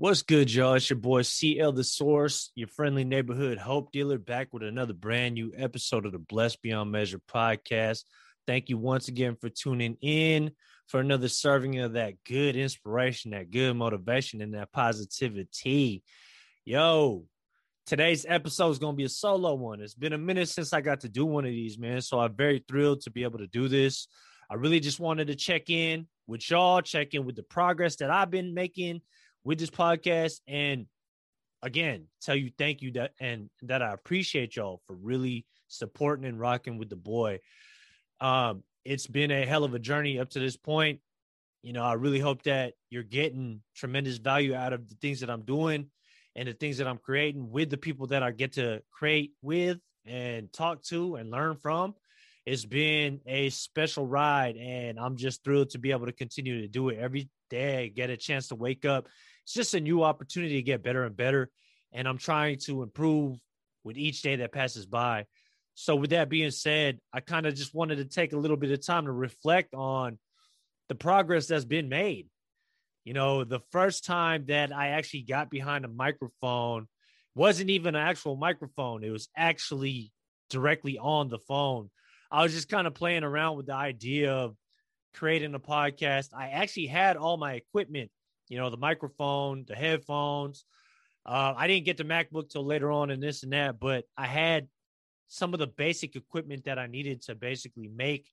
What's good, y'all? It's your boy CL the Source, your friendly neighborhood hope dealer, back with another brand new episode of the Blessed Beyond Measure podcast. Thank you once again for tuning in for another serving of that good inspiration, that good motivation, and that positivity. Yo, today's episode is going to be a solo one. It's been a minute since I got to do one of these, man. So I'm very thrilled to be able to do this. I really just wanted to check in with y'all, check in with the progress that I've been making with this podcast. And again tell you thank you that and that i appreciate y'all for really supporting and rocking with the boy. Um it's been a hell of a journey up to this point. You know i really hope that you're getting tremendous value out of the things that i'm doing and the things that i'm creating with the people that i get to create with and talk to and learn from. It's been a special ride and i'm just thrilled to be able to continue to do it every day get a chance to wake up it's just a new opportunity to get better and better. And I'm trying to improve with each day that passes by. So, with that being said, I kind of just wanted to take a little bit of time to reflect on the progress that's been made. You know, the first time that I actually got behind a microphone wasn't even an actual microphone, it was actually directly on the phone. I was just kind of playing around with the idea of creating a podcast. I actually had all my equipment you know, the microphone, the headphones. Uh, I didn't get the MacBook till later on and this and that, but I had some of the basic equipment that I needed to basically make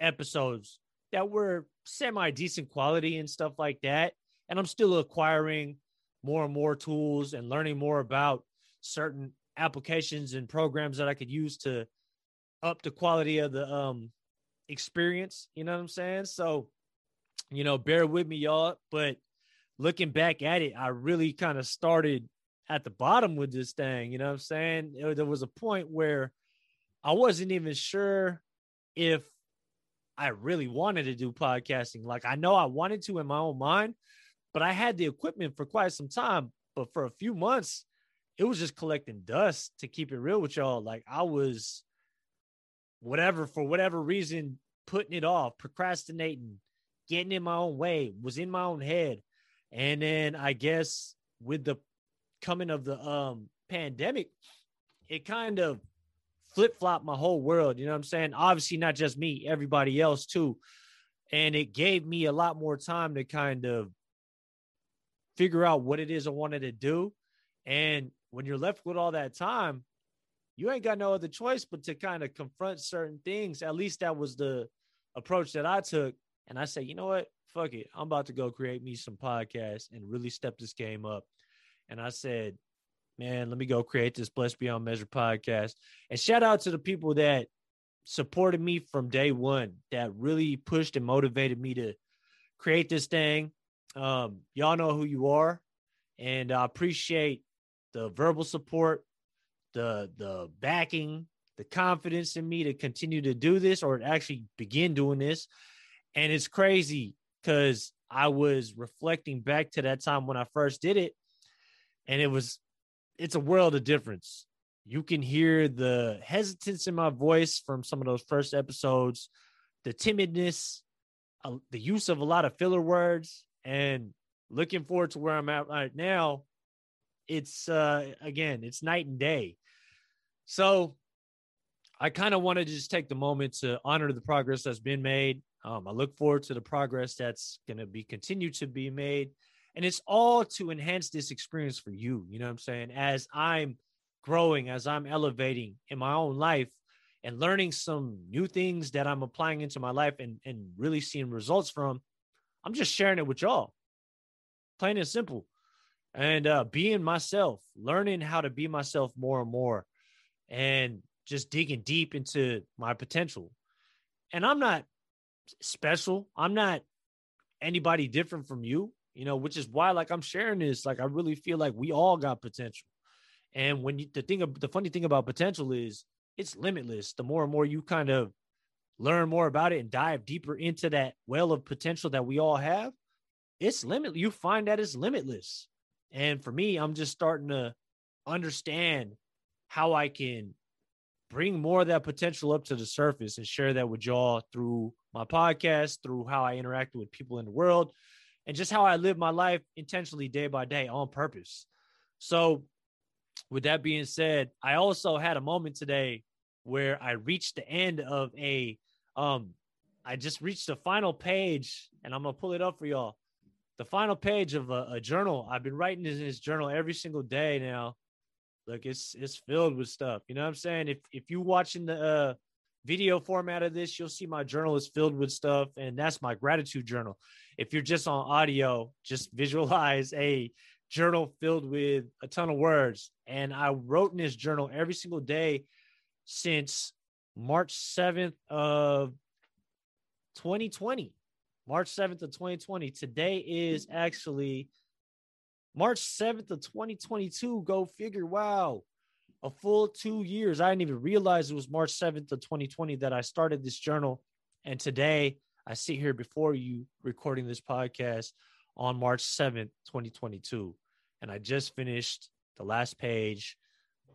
episodes that were semi decent quality and stuff like that. And I'm still acquiring more and more tools and learning more about certain applications and programs that I could use to up the quality of the um experience, you know what I'm saying? So, you know, bear with me y'all, but looking back at it, I really kind of started at the bottom with this thing. You know what I'm saying? There was a point where I wasn't even sure if I really wanted to do podcasting. Like I know I wanted to in my own mind, but I had the equipment for quite some time. But for a few months, it was just collecting dust to keep it real with y'all. Like I was whatever for whatever reason putting it off, procrastinating, getting in my own way, was in my own head. And then I guess with the coming of the um pandemic, it kind of flip flopped my whole world. You know what I'm saying? Obviously, not just me, everybody else too. And it gave me a lot more time to kind of figure out what it is I wanted to do. And when you're left with all that time, you ain't got no other choice but to kind of confront certain things. At least that was the approach that I took. And I say, you know what? fuck it. I'm about to go create me some podcasts and really step this game up. And I said, man, let me go create this Blessed Beyond Measure podcast. And shout out to the people that supported me from day one, that really pushed and motivated me to create this thing. Um, y'all know who you are. And I appreciate the verbal support, the the backing, the confidence in me to continue to do this or actually begin doing this. And it's crazy because I was reflecting back to that time when I first did it, and it was it's a world of difference. You can hear the hesitance in my voice from some of those first episodes, the timidness, uh, the use of a lot of filler words, and looking forward to where I'm at right now. It's uh again, it's night and day. So I kind of want to just take the moment to honor the progress that's been made um, I look forward to the progress that's going to be continued to be made. And it's all to enhance this experience for you. You know what I'm saying? As I'm growing, as I'm elevating in my own life and learning some new things that I'm applying into my life and, and really seeing results from, I'm just sharing it with y'all. Plain and simple. And uh, being myself, learning how to be myself more and more, and just digging deep into my potential. And I'm not special. I'm not anybody different from you, you know, which is why like I'm sharing this. Like I really feel like we all got potential. And when you the thing the funny thing about potential is it's limitless. The more and more you kind of learn more about it and dive deeper into that well of potential that we all have, it's limit. You find that it's limitless. And for me, I'm just starting to understand how I can bring more of that potential up to the surface and share that with y'all through my podcast, through how I interact with people in the world, and just how I live my life intentionally day by day on purpose. So, with that being said, I also had a moment today where I reached the end of a um I just reached the final page and I'm gonna pull it up for y'all. The final page of a, a journal. I've been writing in this journal every single day now. Look, it's it's filled with stuff. You know what I'm saying? If if you watching the uh, video format of this, you'll see my journal is filled with stuff, and that's my gratitude journal. If you're just on audio, just visualize a journal filled with a ton of words. And I wrote in this journal every single day since March 7th of 2020. March 7th of 2020. Today is mm-hmm. actually March 7th of 2022. Go figure. Wow. A full two years. I didn't even realize it was March 7th of 2020 that I started this journal. And today I sit here before you recording this podcast on March 7th, 2022. And I just finished the last page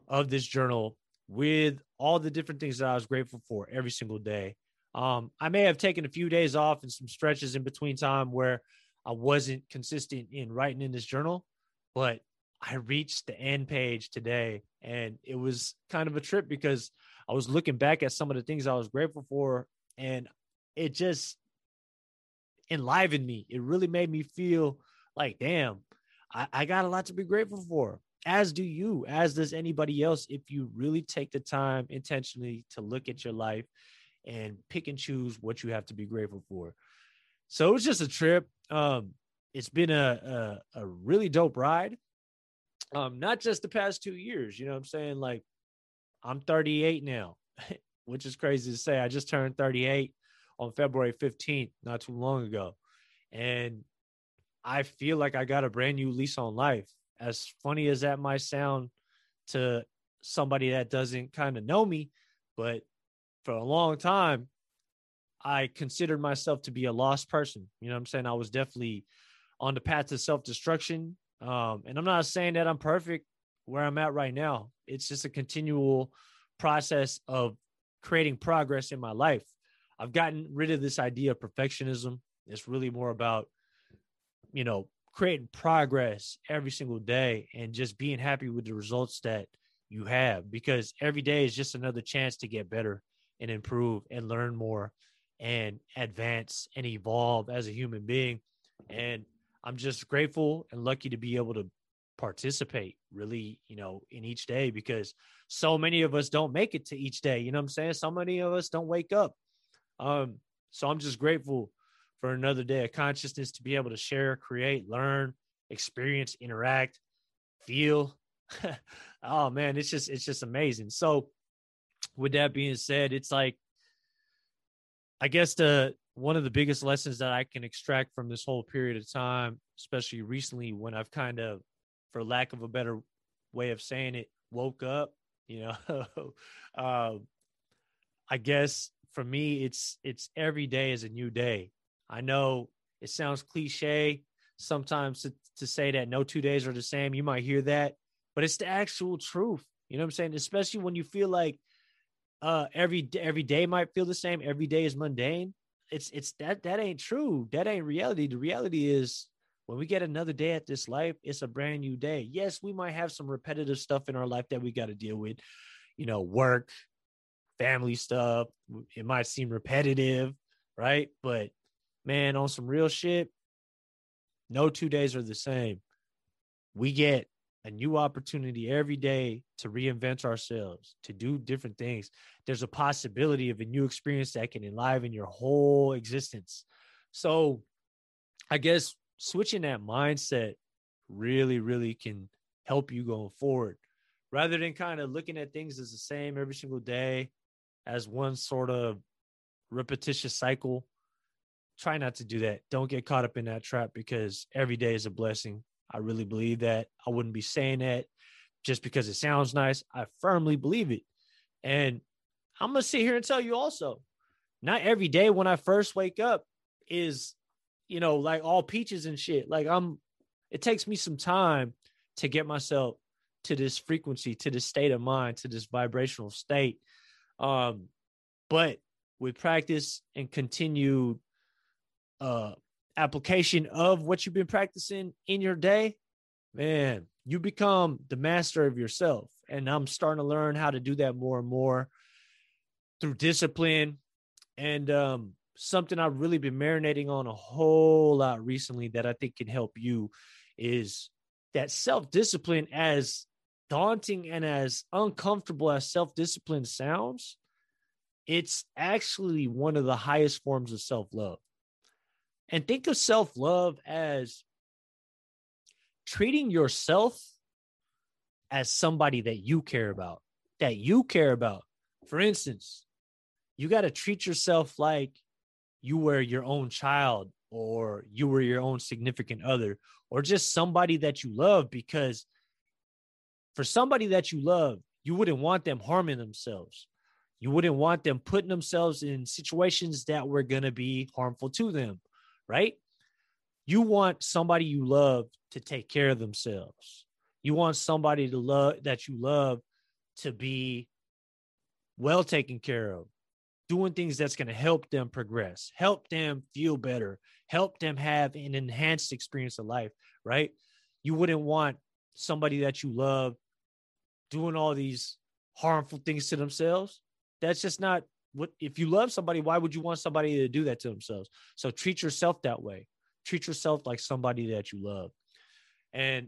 of this journal with all the different things that I was grateful for every single day. Um, I may have taken a few days off and some stretches in between time where I wasn't consistent in writing in this journal, but I reached the end page today and it was kind of a trip because I was looking back at some of the things I was grateful for and it just enlivened me. It really made me feel like, damn, I, I got a lot to be grateful for as do you, as does anybody else, if you really take the time intentionally to look at your life and pick and choose what you have to be grateful for. So it's just a trip. Um, it's been a, a, a really dope ride. Um, not just the past two years, you know what I'm saying? Like I'm 38 now, which is crazy to say. I just turned 38 on February 15th, not too long ago. And I feel like I got a brand new lease on life as funny as that might sound to somebody that doesn't kind of know me, but for a long time, I considered myself to be a lost person. You know what I'm saying? I was definitely on the path to self destruction. Um, and I'm not saying that I'm perfect where I'm at right now. It's just a continual process of creating progress in my life. I've gotten rid of this idea of perfectionism. It's really more about, you know, creating progress every single day and just being happy with the results that you have because every day is just another chance to get better and improve and learn more and advance and evolve as a human being and i'm just grateful and lucky to be able to participate really you know in each day because so many of us don't make it to each day you know what i'm saying so many of us don't wake up um so i'm just grateful for another day of consciousness to be able to share, create, learn, experience, interact, feel. oh man, it's just it's just amazing. So with that being said, it's like I guess the one of the biggest lessons that I can extract from this whole period of time, especially recently when I've kind of, for lack of a better way of saying it, woke up, you know, um, I guess for me, it's, it's every day is a new day. I know it sounds cliche sometimes to, to say that no two days are the same. You might hear that, but it's the actual truth. You know what I'm saying? Especially when you feel like uh every every day might feel the same, every day is mundane. It's it's that that ain't true. That ain't reality. The reality is when we get another day at this life, it's a brand new day. Yes, we might have some repetitive stuff in our life that we got to deal with, you know, work, family stuff. It might seem repetitive, right? But man, on some real shit, no two days are the same. We get a new opportunity every day to reinvent ourselves, to do different things. There's a possibility of a new experience that can enliven your whole existence. So, I guess switching that mindset really, really can help you going forward rather than kind of looking at things as the same every single day as one sort of repetitious cycle try not to do that. Don't get caught up in that trap because every day is a blessing. I really believe that. I wouldn't be saying that just because it sounds nice. I firmly believe it. And I'm going to sit here and tell you also, not every day when I first wake up is, you know, like all peaches and shit. Like I'm, it takes me some time to get myself to this frequency, to this state of mind, to this vibrational state. Um, but with practice and continued uh, application of what you've been practicing in your day, man, you become the master of yourself. And I'm starting to learn how to do that more and more through discipline. And um, something I've really been marinating on a whole lot recently that I think can help you is that self discipline, as daunting and as uncomfortable as self discipline sounds, it's actually one of the highest forms of self love. And think of self love as treating yourself as somebody that you care about, that you care about. For instance, you got to treat yourself like you were your own child or you were your own significant other or just somebody that you love because for somebody that you love, you wouldn't want them harming themselves. You wouldn't want them putting themselves in situations that were going to be harmful to them, right? You want somebody you love to take care of themselves. You want somebody to love that you love to be well taken care of, doing things that's going to help them progress, help them feel better, help them have an enhanced experience of life, right? You wouldn't want somebody that you love doing all these harmful things to themselves. That's just not what if you love somebody, why would you want somebody to do that to themselves? So treat yourself that way. Treat yourself like somebody that you love. And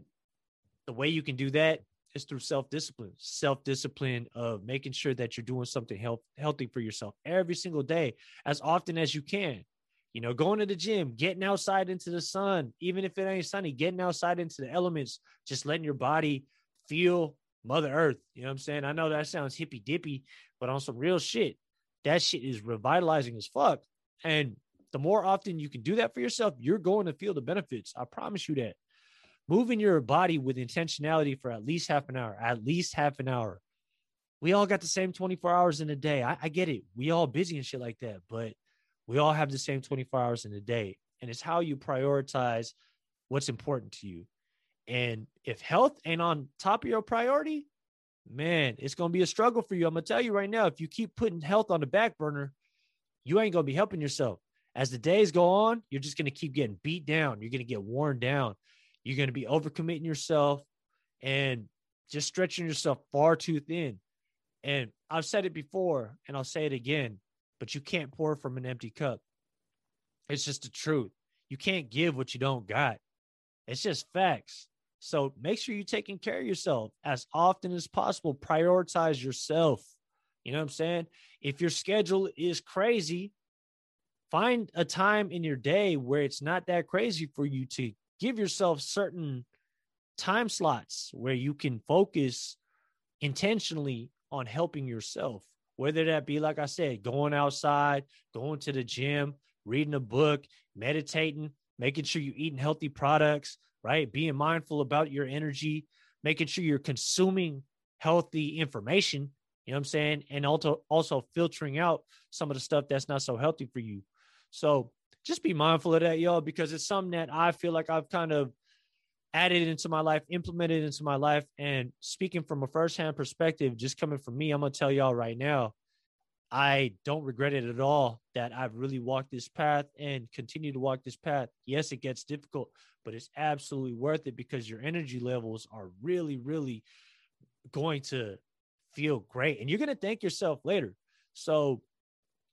the way you can do that is through self-discipline self-discipline of making sure that you're doing something health, healthy for yourself every single day as often as you can you know going to the gym getting outside into the sun even if it ain't sunny getting outside into the elements just letting your body feel mother earth you know what i'm saying i know that sounds hippy dippy but on some real shit that shit is revitalizing as fuck and the more often you can do that for yourself you're going to feel the benefits i promise you that moving your body with intentionality for at least half an hour, at least half an hour. We all got the same 24 hours in a day. I, I get it. We all busy and shit like that, but we all have the same 24 hours in a day. And it's how you prioritize what's important to you. And if health ain't on top of your priority, man, it's going to be a struggle for you. I'm going to tell you right now, if you keep putting health on the back burner, you ain't going to be helping yourself. As the days go on, you're just going to keep getting beat down. You're going to get worn down. You're going to be overcommitting yourself and just stretching yourself far too thin. And I've said it before and I'll say it again, but you can't pour from an empty cup. It's just the truth. You can't give what you don't got. It's just facts. So make sure you're taking care of yourself as often as possible. Prioritize yourself. You know what I'm saying? If your schedule is crazy, find a time in your day where it's not that crazy for you to give yourself certain time slots where you can focus intentionally on helping yourself whether that be like i said going outside going to the gym reading a book meditating making sure you're eating healthy products right? Being mindful about your energy making sure you're consuming healthy information you know what i'm saying? And also also filtering out some of the stuff that's not so healthy for you. So just be mindful of that, y'all, because it's something that I feel like I've kind of added into my life, implemented into my life. And speaking from a firsthand perspective, just coming from me, I'm to tell y'all right now, I don't regret it at all that I've really walked this path and continue to walk this path. Yes, it gets difficult, but it's absolutely worth it because your energy levels are really, really going to feel great. And you're going to thank yourself later. So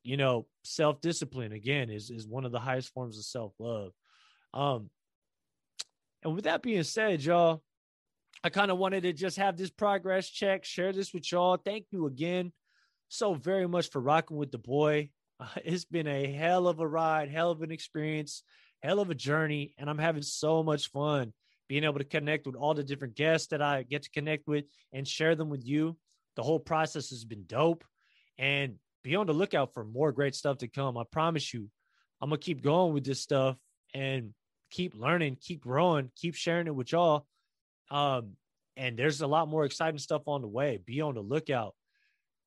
you know, self discipline again is is one of the highest forms of self love. Um, and with that being said, y'all, I kind of wanted to just have this progress check, share this with y'all. Thank you again so very much for rocking with the boy. Uh, it's been a hell of a ride, hell of an experience, hell of a journey, and I'm having so much fun being able to connect with all the different guests that I get to connect with and share them with you. The whole process has been dope. And be on the lookout for more great stuff to come. I promise you, I'm gonna keep going with this stuff and keep learning, keep growing, keep sharing it with y'all. Um, and there's a lot more exciting stuff on the way. Be on the lookout.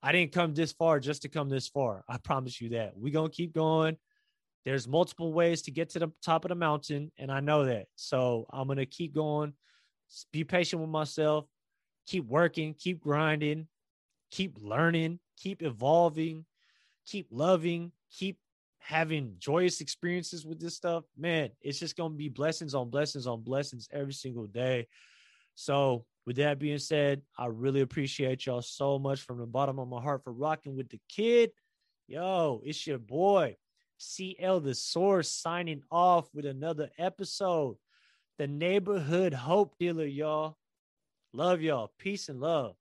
I didn't come this far just to come this far. I promise you that. We're gonna keep going. There's multiple ways to get to the top of the mountain, and I know that. So I'm gonna keep going. Be patient with myself. Keep working. Keep grinding. Keep learning. Keep evolving keep loving, keep having joyous experiences with this stuff, man, it's just going to be blessings on blessings on blessings every single day. So, with that being said, I really appreciate y'all so much from the bottom of my heart for rocking with the kid. Yo, it's your boy, CL The Source, signing off with another episode. The Neighborhood Hope Dealer, y'all. Love y'all. Peace and love.